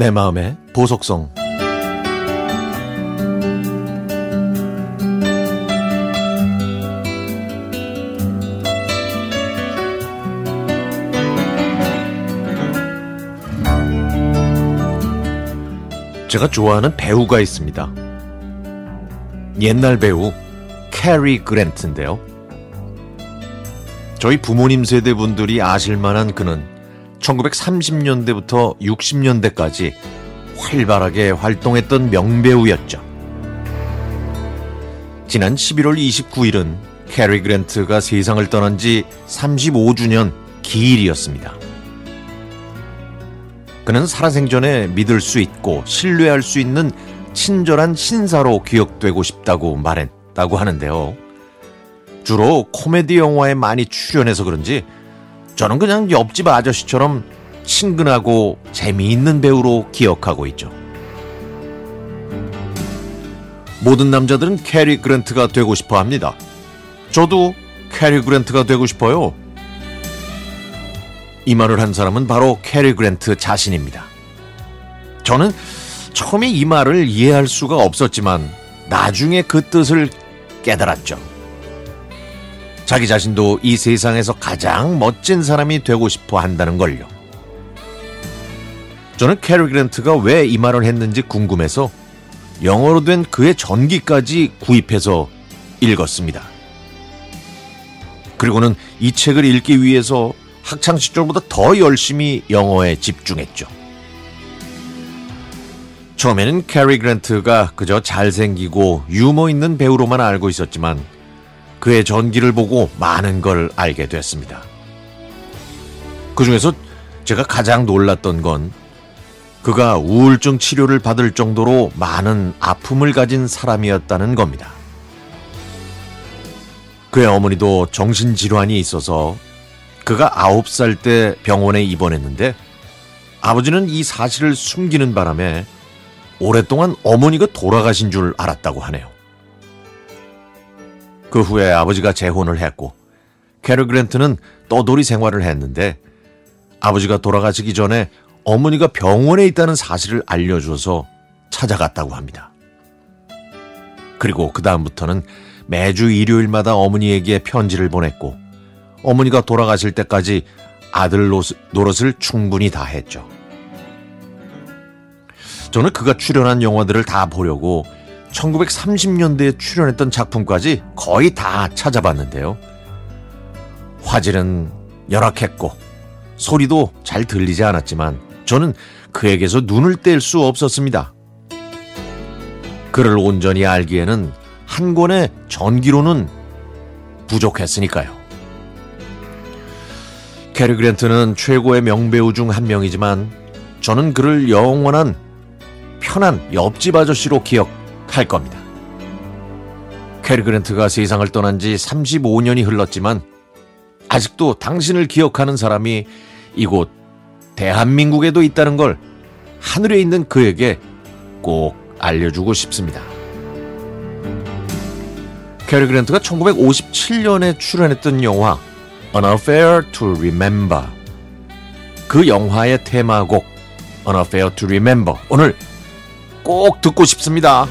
내 마음의 보석성 제가 좋아하는 배우가 있습니다. 옛날 배우 캐리 그랜트인데요. 저희 부모님 세대 분들이 아실 만한 그는 1930년대부터 60년대까지 활발하게 활동했던 명배우였죠. 지난 11월 29일은 캐리 그랜트가 세상을 떠난 지 35주년 기일이었습니다. 그는 살아생전에 믿을 수 있고 신뢰할 수 있는 친절한 신사로 기억되고 싶다고 말했다고 하는데요. 주로 코미디 영화에 많이 출연해서 그런지 저는 그냥 옆집 아저씨처럼 친근하고 재미있는 배우로 기억하고 있죠. 모든 남자들은 캐리 그랜트가 되고 싶어 합니다. 저도 캐리 그랜트가 되고 싶어요. 이 말을 한 사람은 바로 캐리 그랜트 자신입니다. 저는 처음에 이 말을 이해할 수가 없었지만 나중에 그 뜻을 깨달았죠. 자기 자신도 이 세상에서 가장 멋진 사람이 되고 싶어 한다는 걸요. 저는 캐리 그랜트가 왜 이 말을 했는지 궁금해서 영어로 된 그의 전기까지 구입해서 읽었습니다. 그리고는 이 책을 읽기 위해서 학창 시절보다 더 열심히 영어에 집중했죠. 처음에는 캐리 그랜트가 그저 잘생기고 유머 있는 배우로만 알고 있었지만 그의 전기를 보고 많은 걸 알게 됐습니다. 그 중에서 제가 가장 놀랐던 건 그가 우울증 치료를 받을 정도로 많은 아픔을 가진 사람이었다는 겁니다. 그의 어머니도 정신질환이 있어서 그가 아홉 살때 병원에 입원했는데 아버지는 이 사실을 숨기는 바람에 오랫동안 어머니가 돌아가신 줄 알았다고 하네요. 그 후에 아버지가 재혼을 했고 캐럴 그랜트는 떠돌이 생활을 했는데 아버지가 돌아가시기 전에 어머니가 병원에 있다는 사실을 알려줘서 찾아갔다고 합니다. 그리고 그 다음부터는 매주 일요일마다 어머니에게 편지를 보냈고 어머니가 돌아가실 때까지 아들 노릇을 충분히 다 했죠. 저는 그가 출연한 영화들을 다 보려고 1930년대에 출연했던 작품까지 거의 다 찾아봤는데요. 화질은 열악했고 소리도 잘 들리지 않았지만 저는 그에게서 눈을 뗄 수 없었습니다. 그를 온전히 알기에는 한 권의 전기로는 부족했으니까요. 캐리 그랜트는 최고의 명배우 중 한 명이지만 저는 그를 영원한 편한 옆집 아저씨로 기억 할 겁니다. 캐리 그랜트가 세상을 떠난 지 35년이 흘렀지만 아직도 당신을 기억하는 사람이 이곳 대한민국에도 있다는 걸 하늘에 있는 그에게 꼭 알려주고 싶습니다. 캐리 그랜트가 1957년에 출연했던 영화 An Affair to Remember 그 영화의 테마곡 An Affair to Remember 오늘 꼭 듣고 싶습니다.